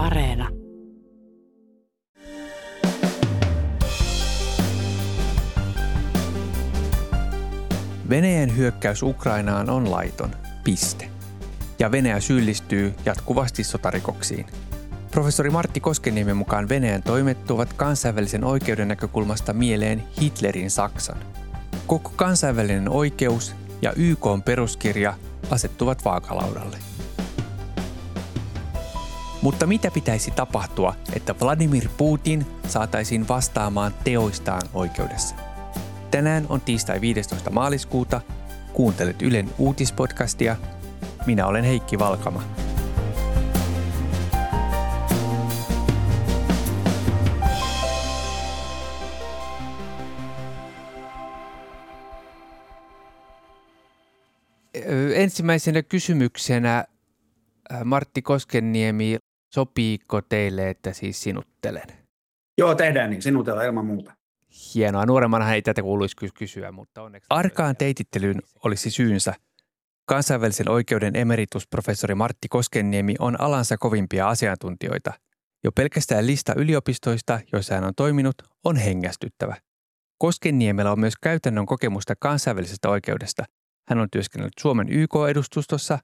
Areena. Venäjän hyökkäys Ukrainaan on laiton. Piste. Ja Venäjä syyllistyy jatkuvasti sotarikoksiin. Professori Martti Koskeniemen mukaan Venäjän toimet tuovat kansainvälisen oikeuden näkökulmasta mieleen Hitlerin Saksan. Koko kansainvälinen oikeus ja YK peruskirja asettuvat vaakalaudalle. Mutta mitä pitäisi tapahtua, että Vladimir Putin saataisiin vastaamaan teoistaan oikeudessa? Tänään on tiistai 15. maaliskuuta. Kuuntelet Ylen uutispodcastia. Minä olen Heikki Valkama. Ensimmäisenä kysymyksenä Martti Koskeniemi, sopiiko teille, että siis sinuttelen? Joo, tehdään niin. Sinutella ilman muuta. Hienoa. Nuoremmanhan ei tätä kuuluisi kysyä, mutta onneksi... Arkaan teitittelyyn olisi syynsä. Kansainvälisen oikeuden emeritusprofessori Martti Koskeniemi on alansa kovimpia asiantuntijoita. Jo pelkästään lista yliopistoista, joissa hän on toiminut, on hengästyttävä. Koskeniemellä on myös käytännön kokemusta kansainvälisestä oikeudesta. Hän on työskennellyt Suomen YK-edustustossa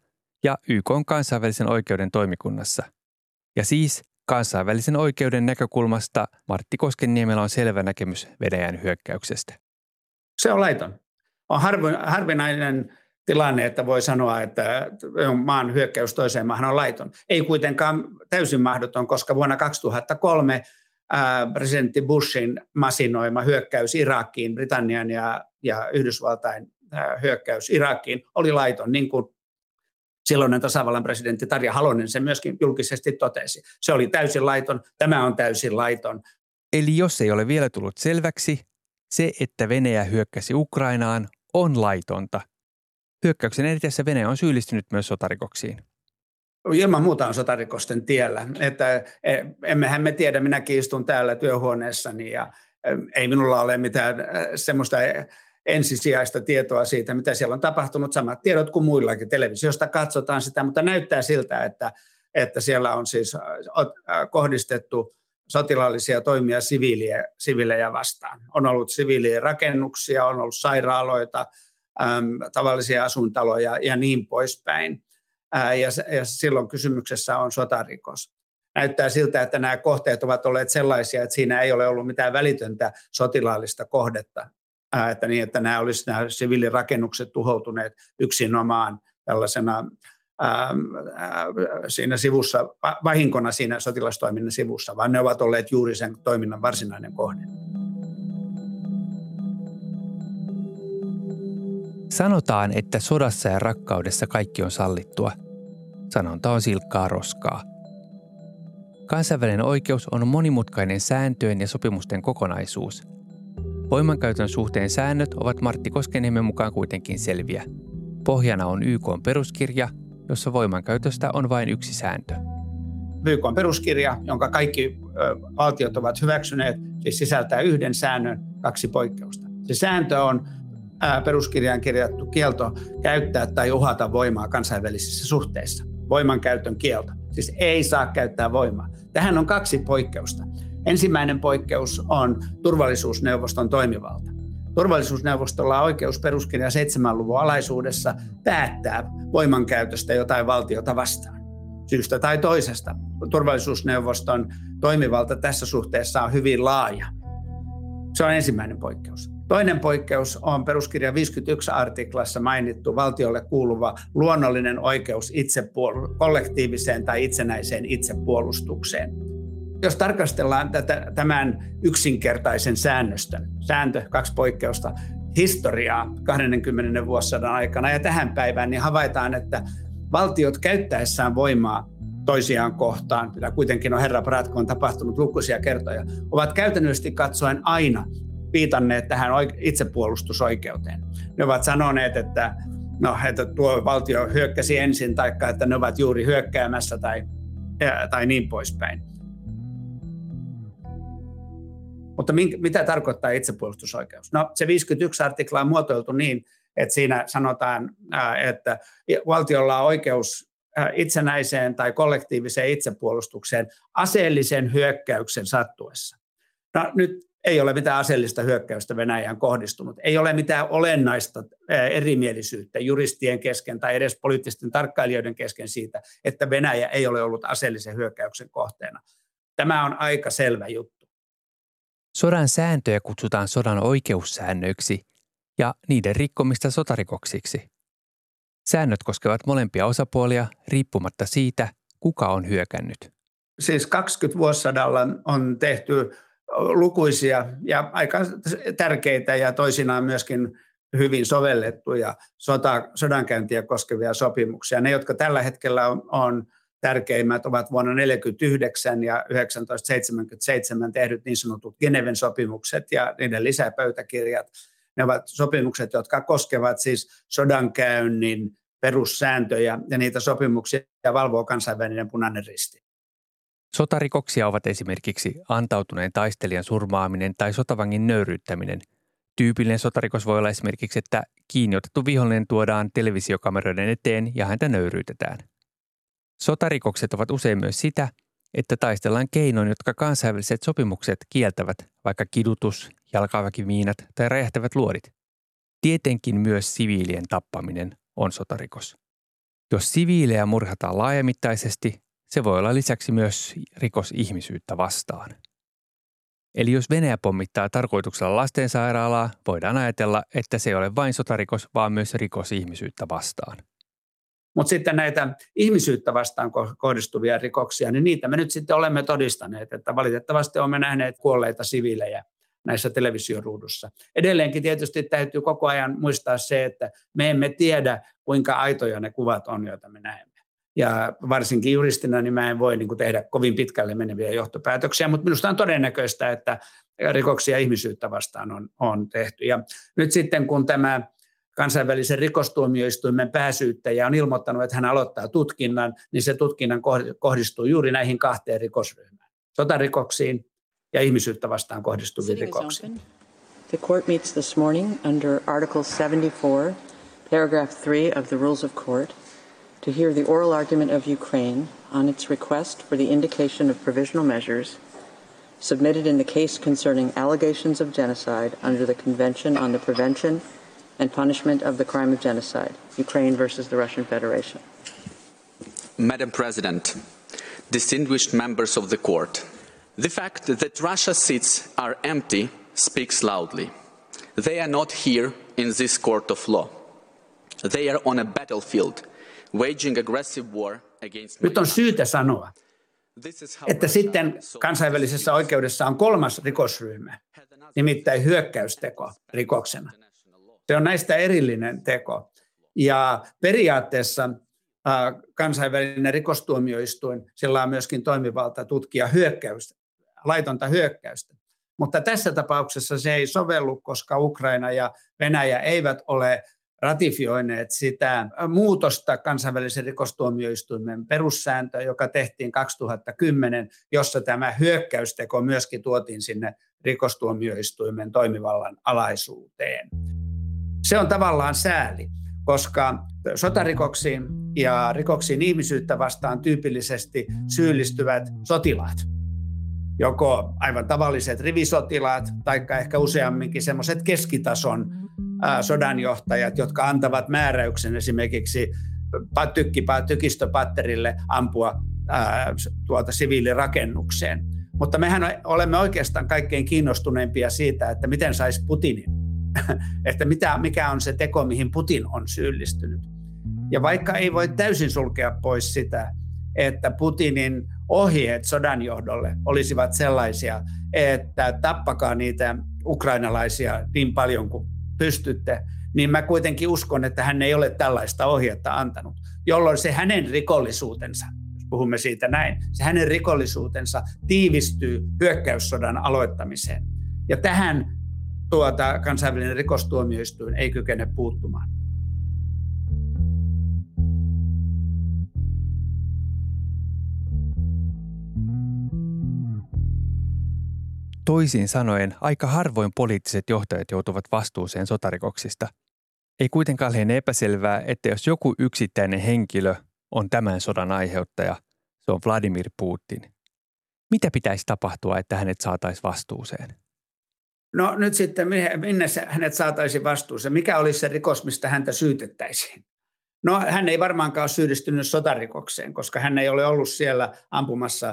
ja YK kansainvälisen oikeuden toimikunnassa. Ja siis Kansainvälisen oikeuden näkökulmasta Martti Koskenniemellä on selvä näkemys Venäjän hyökkäyksestä. Se on laiton. On harvinainen tilanne, että voi sanoa, että maan hyökkäys toiseen maahan on laiton. Ei kuitenkaan täysin mahdoton, koska vuonna 2003 presidentti Bushin masinoima hyökkäys Irakiin, Britannian ja, ja Yhdysvaltain hyökkäys Irakiin oli laiton, niin kuin silloinen tasavallan presidentti Tarja Halonen sen myöskin julkisesti totesi. Se oli täysin laiton, tämä on täysin laiton. Eli jos ei ole vielä tullut selväksi, se, että Venäjä hyökkäsi Ukrainaan, on laitonta. Hyökkäyksen edetessä Venäjä on syyllistynyt myös sotarikoksiin. Ilman muuta on sotarikosten tiellä. Että e, emmehän me tiedä, minäkin istun täällä työhuoneessani ja e, ei minulla ole mitään e, semmoista ensisijaista tietoa siitä, mitä siellä on tapahtunut, samat tiedot kuin muillakin. Televisiosta katsotaan sitä, mutta näyttää siltä, että, että siellä on siis kohdistettu sotilaallisia toimia siviiliä, siviilejä vastaan. On ollut siviilien rakennuksia, on ollut sairaaloita, äm, tavallisia asuintaloja ja niin poispäin. Ää, ja, ja silloin kysymyksessä on sotarikos. Näyttää siltä, että nämä kohteet ovat olleet sellaisia, että siinä ei ole ollut mitään välitöntä sotilaallista kohdetta että, niin, että nämä olisi nämä siviilirakennukset tuhoutuneet yksinomaan tällaisena ää, siinä sivussa, vahinkona siinä sotilastoiminnan sivussa, vaan ne ovat olleet juuri sen toiminnan varsinainen kohde. Sanotaan, että sodassa ja rakkaudessa kaikki on sallittua. Sanonta on silkkaa roskaa. Kansainvälinen oikeus on monimutkainen sääntöjen ja sopimusten kokonaisuus – Voimankäytön suhteen säännöt ovat Martti Koskeniemen mukaan kuitenkin selviä. Pohjana on YK peruskirja, jossa voimankäytöstä on vain yksi sääntö. YK peruskirja, jonka kaikki valtiot ovat hyväksyneet, siis sisältää yhden säännön, kaksi poikkeusta. Se sääntö on peruskirjaan kirjattu kielto käyttää tai uhata voimaa kansainvälisissä suhteissa. Voimankäytön kielto. Siis ei saa käyttää voimaa. Tähän on kaksi poikkeusta. Ensimmäinen poikkeus on turvallisuusneuvoston toimivalta. Turvallisuusneuvostolla on oikeus peruskirja 7 luvun alaisuudessa päättää voimankäytöstä jotain valtiota vastaan. Syystä tai toisesta. Turvallisuusneuvoston toimivalta tässä suhteessa on hyvin laaja. Se on ensimmäinen poikkeus. Toinen poikkeus on peruskirja 51 artiklassa mainittu valtiolle kuuluva luonnollinen oikeus itsepuol- kollektiiviseen tai itsenäiseen itsepuolustukseen jos tarkastellaan tätä, tämän yksinkertaisen säännöstön, sääntö, kaksi poikkeusta, historiaa 20 vuosisadan aikana ja tähän päivään, niin havaitaan, että valtiot käyttäessään voimaa toisiaan kohtaan, mitä kuitenkin on herra Pratko on tapahtunut lukuisia kertoja, ovat käytännöllisesti katsoen aina viitanneet tähän itsepuolustusoikeuteen. Ne ovat sanoneet, että, no, että tuo valtio hyökkäsi ensin, tai että ne ovat juuri hyökkäämässä tai, tai niin poispäin. Mutta mitä tarkoittaa itsepuolustusoikeus? No se 51 artikla on muotoiltu niin, että siinä sanotaan, että valtiolla on oikeus itsenäiseen tai kollektiiviseen itsepuolustukseen aseellisen hyökkäyksen sattuessa. No, nyt ei ole mitään aseellista hyökkäystä Venäjään kohdistunut. Ei ole mitään olennaista erimielisyyttä juristien kesken tai edes poliittisten tarkkailijoiden kesken siitä, että Venäjä ei ole ollut aseellisen hyökkäyksen kohteena. Tämä on aika selvä juttu. Sodan sääntöjä kutsutaan sodan oikeussäännöiksi ja niiden rikkomista sotarikoksiksi. Säännöt koskevat molempia osapuolia riippumatta siitä, kuka on hyökännyt. Siis 20 vuosisadalla on tehty lukuisia ja aika tärkeitä ja toisinaan myöskin hyvin sovellettuja sota, sodankäyntiä koskevia sopimuksia. Ne, jotka tällä hetkellä on, on tärkeimmät, ovat vuonna 1949 ja 1977 tehdyt niin sanotut Geneven sopimukset ja niiden lisäpöytäkirjat. Ne ovat sopimukset, jotka koskevat siis sodankäynnin perussääntöjä ja niitä sopimuksia valvoo kansainvälinen punainen risti. Sotarikoksia ovat esimerkiksi antautuneen taistelijan surmaaminen tai sotavangin nöyryyttäminen. Tyypillinen sotarikos voi olla esimerkiksi, että kiinniotettu vihollinen tuodaan televisiokameroiden eteen ja häntä nöyryytetään. Sotarikokset ovat usein myös sitä, että taistellaan keinoin, jotka kansainväliset sopimukset kieltävät, vaikka kidutus, jalkaväkimiinat tai räjähtävät luodit. Tietenkin myös siviilien tappaminen on sotarikos. Jos siviilejä murhataan laajamittaisesti, se voi olla lisäksi myös rikos ihmisyyttä vastaan. Eli jos Venäjä pommittaa tarkoituksella lastensairaalaa, voidaan ajatella, että se ei ole vain sotarikos, vaan myös rikos ihmisyyttä vastaan. Mutta sitten näitä ihmisyyttä vastaan kohdistuvia rikoksia, niin niitä me nyt sitten olemme todistaneet, että valitettavasti olemme nähneet kuolleita siviilejä näissä televisioruudussa. Edelleenkin tietysti täytyy koko ajan muistaa se, että me emme tiedä, kuinka aitoja ne kuvat on, joita me näemme. Ja varsinkin juristina niin mä en voi niin kuin tehdä kovin pitkälle meneviä johtopäätöksiä, mutta minusta on todennäköistä, että rikoksia ihmisyyttä vastaan on, on tehty. Ja nyt sitten kun tämä kansainvälisen rikostuomioistuimen pääsyyttäjä on ilmoittanut, että hän aloittaa tutkinnan, niin se tutkinnan kohdistuu juuri näihin kahteen rikosryhmään. Sotarikoksiin ja ihmisyyttä vastaan kohdistuviin rikoksiin. The court meets this morning under Article 74, paragraph 3 of the Rules of Court – to hear the oral argument of Ukraine on its request for the indication of provisional measures submitted in the case concerning allegations of genocide under the Convention on the Prevention and Punishment of the Crime of Genocide, Ukraine versus the Russian Federation. Madam President, distinguished members of the court, the fact that Russia's seats are empty speaks loudly. They are not here in this court of law. They are on a battlefield Nyt on syytä sanoa, että sitten kansainvälisessä oikeudessa on kolmas rikosryhmä, nimittäin hyökkäysteko rikoksena. Se on näistä erillinen teko. Ja periaatteessa kansainvälinen rikostuomioistuin, sillä on myöskin toimivalta tutkia hyökkäystä, laitonta hyökkäystä. Mutta tässä tapauksessa se ei sovellu, koska Ukraina ja Venäjä eivät ole ratifioineet sitä muutosta kansainvälisen rikostuomioistuimen perussääntöä, joka tehtiin 2010, jossa tämä hyökkäysteko myöskin tuotiin sinne rikostuomioistuimen toimivallan alaisuuteen. Se on tavallaan sääli, koska sotarikoksiin ja rikoksiin ihmisyyttä vastaan tyypillisesti syyllistyvät sotilaat. Joko aivan tavalliset rivisotilaat, tai ehkä useamminkin semmoiset keskitason sodanjohtajat, jotka antavat määräyksen esimerkiksi tykistöpatterille ampua tuota siviilirakennukseen. Mutta mehän olemme oikeastaan kaikkein kiinnostuneimpia siitä, että miten saisi Putinin, että mitä, mikä on se teko, mihin Putin on syyllistynyt. Ja vaikka ei voi täysin sulkea pois sitä, että Putinin ohjeet sodanjohdolle olisivat sellaisia, että tappakaa niitä ukrainalaisia niin paljon kuin pystytte, niin mä kuitenkin uskon, että hän ei ole tällaista ohjetta antanut, jolloin se hänen rikollisuutensa, jos puhumme siitä näin, se hänen rikollisuutensa tiivistyy hyökkäyssodan aloittamiseen. Ja tähän tuota, kansainvälinen rikostuomioistuin ei kykene puuttumaan. Toisin sanoen, aika harvoin poliittiset johtajat joutuvat vastuuseen sotarikoksista. Ei kuitenkaan liene epäselvää, että jos joku yksittäinen henkilö on tämän sodan aiheuttaja. Se on Vladimir Putin. Mitä pitäisi tapahtua, että hänet saataisiin vastuuseen? No nyt sitten, minne hänet saataisiin vastuuseen? Mikä olisi se rikos, mistä häntä syytettäisiin? No hän ei varmaankaan ole syyllistynyt sotarikokseen, koska hän ei ole ollut siellä ampumassa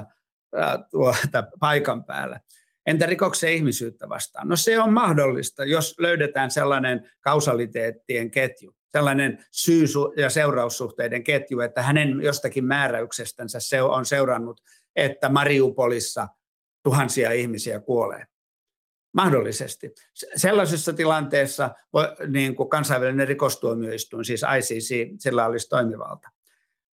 äh, tuota, paikan päällä. Entä rikoksen ihmisyyttä vastaan? No se on mahdollista, jos löydetään sellainen kausaliteettien ketju, sellainen syy- ja seuraussuhteiden ketju, että hänen jostakin määräyksestänsä se on seurannut, että Mariupolissa tuhansia ihmisiä kuolee. Mahdollisesti. Sellaisessa tilanteessa niin kuin kansainvälinen rikostuomioistuin, siis ICC, sillä olisi toimivalta.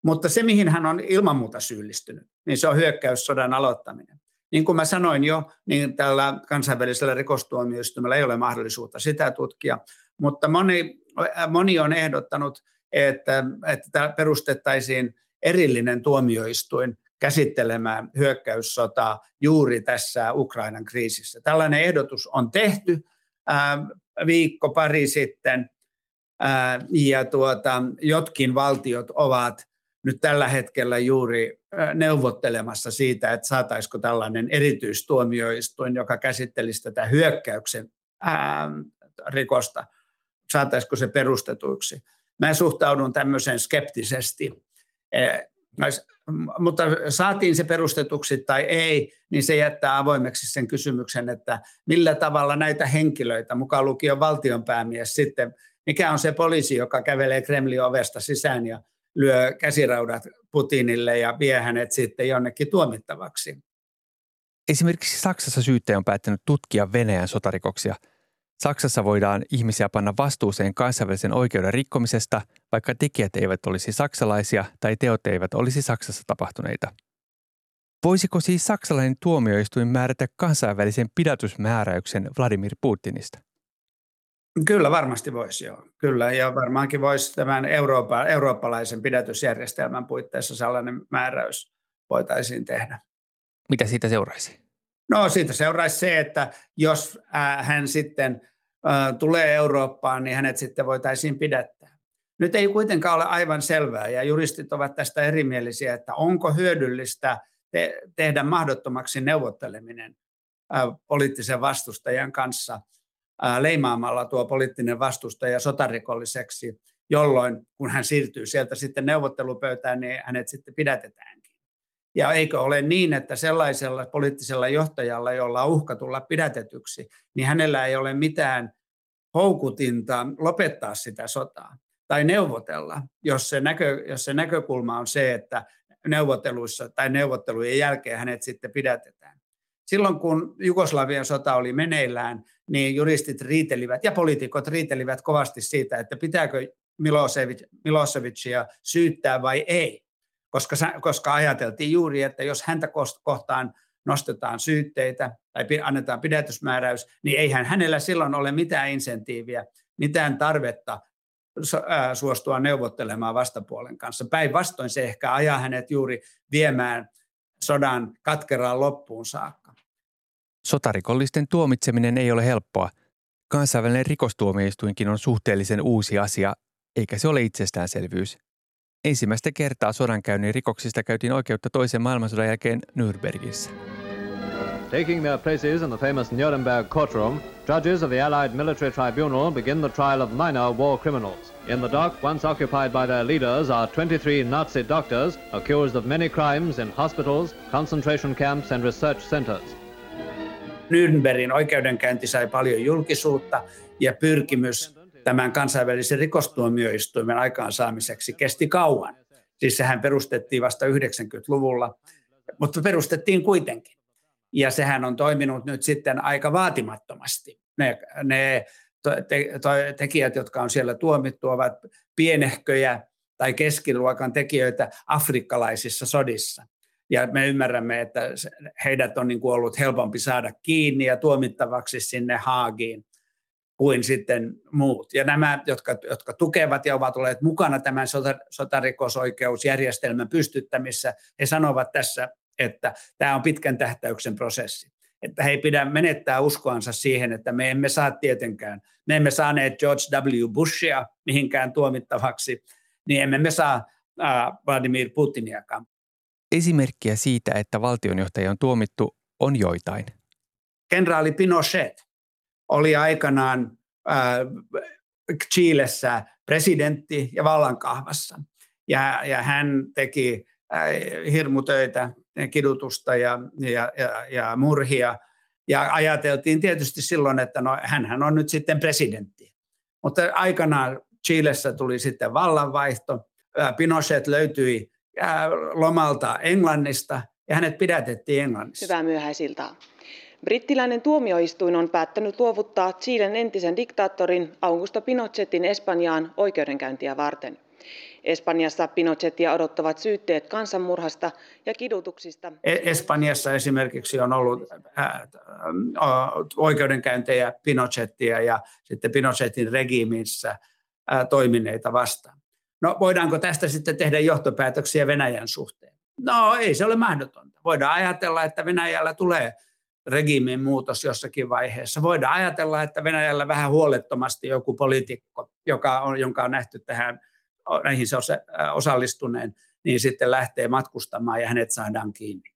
Mutta se, mihin hän on ilman muuta syyllistynyt, niin se on hyökkäyssodan aloittaminen. Niin kuin mä sanoin jo, niin tällä kansainvälisellä rikostuomioistuimella ei ole mahdollisuutta sitä tutkia, mutta moni, moni on ehdottanut, että, että perustettaisiin erillinen tuomioistuin käsittelemään hyökkäyssotaa juuri tässä Ukrainan kriisissä. Tällainen ehdotus on tehty viikko pari sitten, ja tuota, jotkin valtiot ovat nyt tällä hetkellä juuri neuvottelemassa siitä, että saataisiko tällainen erityistuomioistuin, joka käsittelisi tätä hyökkäyksen rikosta, saataisiko se perustetuiksi. Mä suhtaudun tämmöiseen skeptisesti mutta saatiin se perustetuksi tai ei, niin se jättää avoimeksi sen kysymyksen, että millä tavalla näitä henkilöitä, mukaan lukien valtionpäämies sitten, mikä on se poliisi, joka kävelee Kremlin ovesta sisään ja lyö käsiraudat Putinille ja vie hänet sitten jonnekin tuomittavaksi. Esimerkiksi Saksassa syyttäjä on päättänyt tutkia Venäjän sotarikoksia – Saksassa voidaan ihmisiä panna vastuuseen kansainvälisen oikeuden rikkomisesta, vaikka tekijät eivät olisi saksalaisia tai teot eivät olisi Saksassa tapahtuneita. Voisiko siis saksalainen tuomioistuin määrätä kansainvälisen pidätysmääräyksen Vladimir Putinista? Kyllä varmasti voisi joo. Kyllä ja varmaankin voisi tämän Eurooppa, eurooppalaisen pidätysjärjestelmän puitteissa sellainen määräys voitaisiin tehdä. Mitä siitä seuraisi? No siitä seuraisi se, että jos hän sitten tulee Eurooppaan, niin hänet sitten voitaisiin pidättää. Nyt ei kuitenkaan ole aivan selvää, ja juristit ovat tästä erimielisiä, että onko hyödyllistä te- tehdä mahdottomaksi neuvotteleminen poliittisen vastustajan kanssa leimaamalla tuo poliittinen vastustaja sotarikolliseksi, jolloin kun hän siirtyy sieltä sitten neuvottelupöytään, niin hänet sitten pidätetäänkin. Ja eikö ole niin, että sellaisella poliittisella johtajalla, jolla on uhka tulla pidätetyksi, niin hänellä ei ole mitään houkutinta lopettaa sitä sotaa tai neuvotella, jos se, näkö, jos se näkökulma on se, että neuvotteluissa tai neuvottelujen jälkeen hänet sitten pidätetään. Silloin kun Jugoslavian sota oli meneillään, niin juristit riitelivät ja poliitikot riitelivät kovasti siitä, että pitääkö Milosevic, Milosevicia syyttää vai ei koska, koska ajateltiin juuri, että jos häntä kohtaan nostetaan syytteitä tai annetaan pidätysmääräys, niin eihän hänellä silloin ole mitään insentiiviä, mitään tarvetta suostua neuvottelemaan vastapuolen kanssa. Päinvastoin se ehkä ajaa hänet juuri viemään sodan katkeraan loppuun saakka. Sotarikollisten tuomitseminen ei ole helppoa. Kansainvälinen rikostuomioistuinkin on suhteellisen uusi asia, eikä se ole itsestäänselvyys. Ensimmäistä kertaa sodankäynnin rikoksista käytiin oikeutta toisen maailmansodan jälkeen Nürnbergissä. Taking their places in the famous Nuremberg courtroom, judges of the Allied Military Tribunal begin the trial of minor war criminals. In the dock once occupied by their leaders are 23 Nazi doctors accused of many crimes in hospitals, concentration camps and research centers. Nürnbergin oikeudenkäynti sai paljon julkisuutta ja pyrkimys tämän kansainvälisen rikostuomioistuimen aikaansaamiseksi kesti kauan. Siis sehän perustettiin vasta 90-luvulla, mutta perustettiin kuitenkin. Ja sehän on toiminut nyt sitten aika vaatimattomasti. Ne, ne te, te, tekijät, jotka on siellä tuomittu, ovat pienehköjä tai keskiluokan tekijöitä afrikkalaisissa sodissa. Ja me ymmärrämme, että heidät on niin kuin ollut helpompi saada kiinni ja tuomittavaksi sinne Haagiin kuin sitten muut. Ja nämä, jotka, jotka tukevat ja ovat olleet mukana tämän sotarikosoikeusjärjestelmän pystyttämissä, he sanovat tässä, että tämä on pitkän tähtäyksen prosessi. Että he ei pidä menettää uskoansa siihen, että me emme saa tietenkään, me emme saaneet George W. Bushia mihinkään tuomittavaksi, niin emme me saa Vladimir Putiniakaan. Esimerkkiä siitä, että valtionjohtaja on tuomittu, on joitain. Kenraali Pinochet oli aikanaan äh, Chilessä presidentti ja vallankahvassa. Ja, ja hän teki äh, hirmutöitä, kidutusta ja, ja, ja, ja murhia. Ja ajateltiin tietysti silloin, että no, hän on nyt sitten presidentti. Mutta aikanaan Chilessä tuli sitten vallanvaihto. Pinochet löytyi lomalta Englannista ja hänet pidätettiin Englannissa. Hyvää myöhäisiltaa. Brittiläinen tuomioistuin on päättänyt luovuttaa Chilen entisen diktaattorin Augusto Pinochetin Espanjaan oikeudenkäyntiä varten. Espanjassa Pinochetia odottavat syytteet kansanmurhasta ja kidutuksista. E- Espanjassa esimerkiksi on ollut oikeudenkäyntejä Pinochetia ja sitten Pinochetin regiimissä toimineita vastaan. No voidaanko tästä sitten tehdä johtopäätöksiä Venäjän suhteen? No ei se ole mahdotonta. Voidaan ajatella, että Venäjällä tulee regiimin muutos jossakin vaiheessa. Voidaan ajatella, että Venäjällä vähän huolettomasti joku poliitikko, joka on, jonka on nähty tähän näihin osallistuneen, niin sitten lähtee matkustamaan ja hänet saadaan kiinni.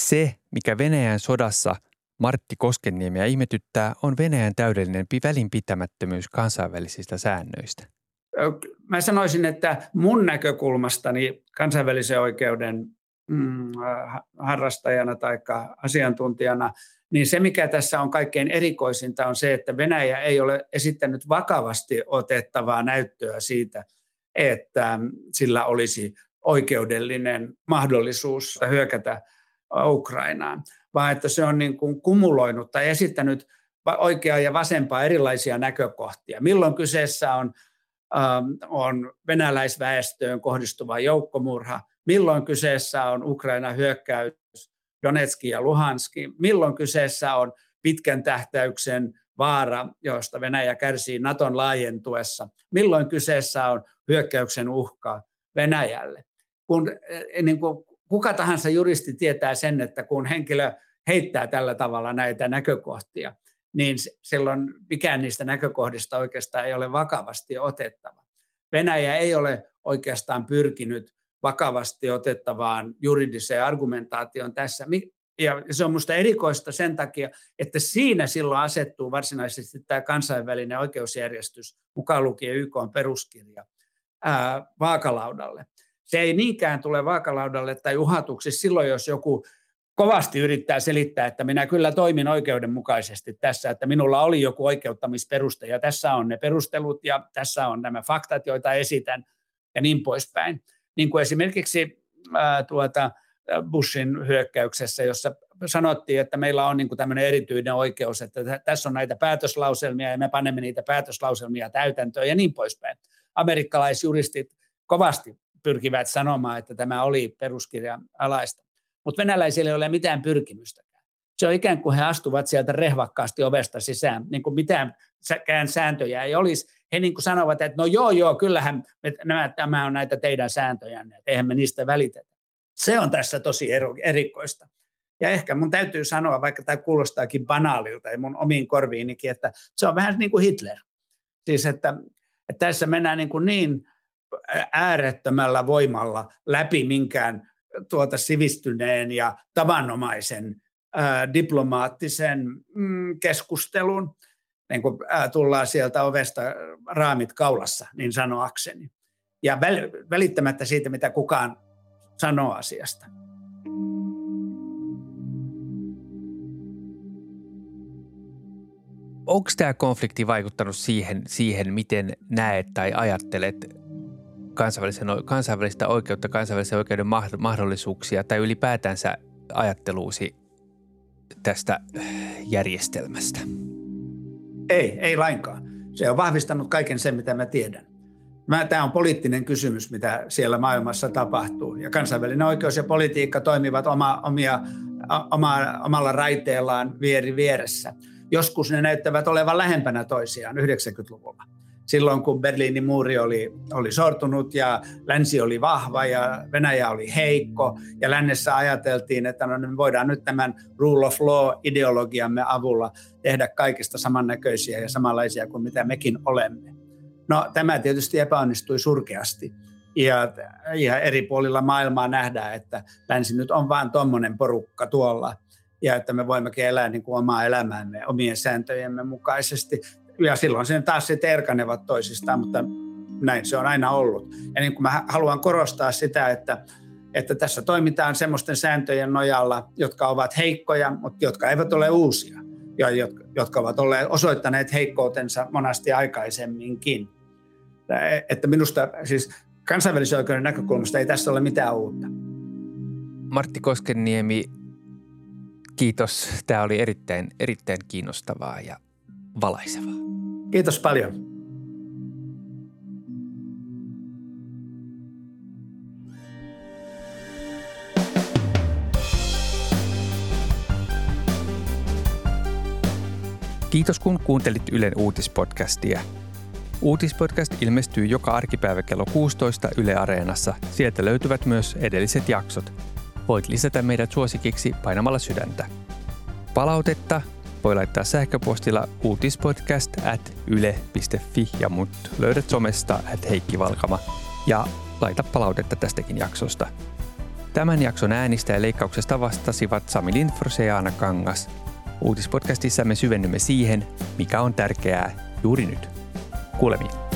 Se, mikä Venäjän sodassa Martti Koskenniemiä ihmetyttää, on Venäjän täydellinen välinpitämättömyys kansainvälisistä säännöistä. Mä sanoisin, että mun näkökulmastani kansainvälisen oikeuden mm, harrastajana tai asiantuntijana, niin se mikä tässä on kaikkein erikoisinta on se, että Venäjä ei ole esittänyt vakavasti otettavaa näyttöä siitä, että sillä olisi oikeudellinen mahdollisuus hyökätä Ukrainaan, vaan että se on niin kuin kumuloinut tai esittänyt oikeaa ja vasempaa erilaisia näkökohtia. Milloin kyseessä on, ähm, on venäläisväestöön kohdistuva joukkomurha, milloin kyseessä on Ukraina hyökkäys Donetski ja Luhanski, milloin kyseessä on pitkän tähtäyksen vaara, josta Venäjä kärsii Naton laajentuessa, milloin kyseessä on hyökkäyksen uhka Venäjälle. Kun, eh, niin kuin, kuka tahansa juristi tietää sen, että kun henkilö heittää tällä tavalla näitä näkökohtia, niin silloin mikään niistä näkökohdista oikeastaan ei ole vakavasti otettava. Venäjä ei ole oikeastaan pyrkinyt vakavasti otettavaan juridiseen argumentaatioon tässä. Ja se on minusta erikoista sen takia, että siinä silloin asettuu varsinaisesti tämä kansainvälinen oikeusjärjestys, mukaan lukien YK on peruskirja, ää, vaakalaudalle. Se ei niinkään tule vaakalaudalle tai uhatuksi silloin, jos joku kovasti yrittää selittää, että minä kyllä toimin oikeudenmukaisesti tässä, että minulla oli joku oikeuttamisperuste ja tässä on ne perustelut ja tässä on nämä faktat, joita esitän ja niin poispäin niin kuin esimerkiksi ää, tuota, Bushin hyökkäyksessä, jossa sanottiin, että meillä on niin kuin tämmöinen erityinen oikeus, että tässä on näitä päätöslauselmia ja me panemme niitä päätöslauselmia täytäntöön ja niin poispäin. Amerikkalaisjuristit kovasti pyrkivät sanomaan, että tämä oli peruskirjan alaista, mutta venäläisillä ei ole mitään pyrkimystäkään. Se on ikään kuin he astuvat sieltä rehvakkaasti ovesta sisään, niin kuin mitään sääntöjä ei olisi, he niin kuin sanovat, että no joo, joo, kyllähän me, nämä, tämä on näitä teidän sääntöjänne, että eihän me niistä välitetä. Se on tässä tosi erikoista. Ja ehkä mun täytyy sanoa, vaikka tämä kuulostaakin banaalilta ja mun omiin korviinikin, että se on vähän niin kuin Hitler. Siis että, että tässä mennään niin, kuin niin äärettömällä voimalla läpi minkään tuota sivistyneen ja tavanomaisen ää, diplomaattisen mm, keskustelun niin kun tullaan sieltä ovesta raamit kaulassa, niin sanoakseni. Ja välittämättä siitä, mitä kukaan sanoo asiasta. Onko tämä konflikti vaikuttanut siihen, siihen, miten näet tai ajattelet kansainvälistä oikeutta, kansainvälisen oikeuden mahdollisuuksia tai ylipäätänsä ajatteluusi tästä järjestelmästä? Ei, ei lainkaan. Se on vahvistanut kaiken sen, mitä mä tiedän. Mä, tämä on poliittinen kysymys, mitä siellä maailmassa tapahtuu. Ja kansainvälinen oikeus ja politiikka toimivat oma, omia, oma, omalla raiteellaan vieri vieressä. Joskus ne näyttävät olevan lähempänä toisiaan 90-luvulla silloin, kun Berliinin muuri oli, oli sortunut ja länsi oli vahva ja Venäjä oli heikko ja lännessä ajateltiin, että no, me voidaan nyt tämän rule of law-ideologiamme avulla tehdä kaikista samannäköisiä ja samanlaisia kuin mitä mekin olemme. No tämä tietysti epäonnistui surkeasti ja, ja eri puolilla maailmaa nähdään, että länsi nyt on vain tuommoinen porukka tuolla ja että me voimmekin elää niin kuin omaa elämäämme omien sääntöjemme mukaisesti. Ja silloin sen taas sitten erkanevat toisistaan, mutta näin se on aina ollut. Ja niin kuin mä haluan korostaa sitä, että, että tässä toimitaan semmoisten sääntöjen nojalla, jotka ovat heikkoja, mutta jotka eivät ole uusia ja jotka, jotka ovat olleet osoittaneet heikkoutensa monasti aikaisemminkin. Että minusta siis kansainvälisen oikeuden näkökulmasta ei tässä ole mitään uutta. Martti Koskenniemi, kiitos. Tämä oli erittäin, erittäin kiinnostavaa ja valaisevaa. Kiitos paljon. Kiitos kun kuuntelit Ylen uutispodcastia. Uutispodcast ilmestyy joka arkipäivä kello 16 Yle Areenassa. Sieltä löytyvät myös edelliset jaksot. Voit lisätä meidät suosikiksi painamalla sydäntä. Palautetta voi laittaa sähköpostilla uutispodcast at yle.fi ja mut löydät somesta at Heikki Valkama ja laita palautetta tästäkin jaksosta. Tämän jakson äänistä ja leikkauksesta vastasivat Sami Lindfors ja Anna Kangas – Uutispodcastissa me syvennymme siihen, mikä on tärkeää juuri nyt. Kuulemiin.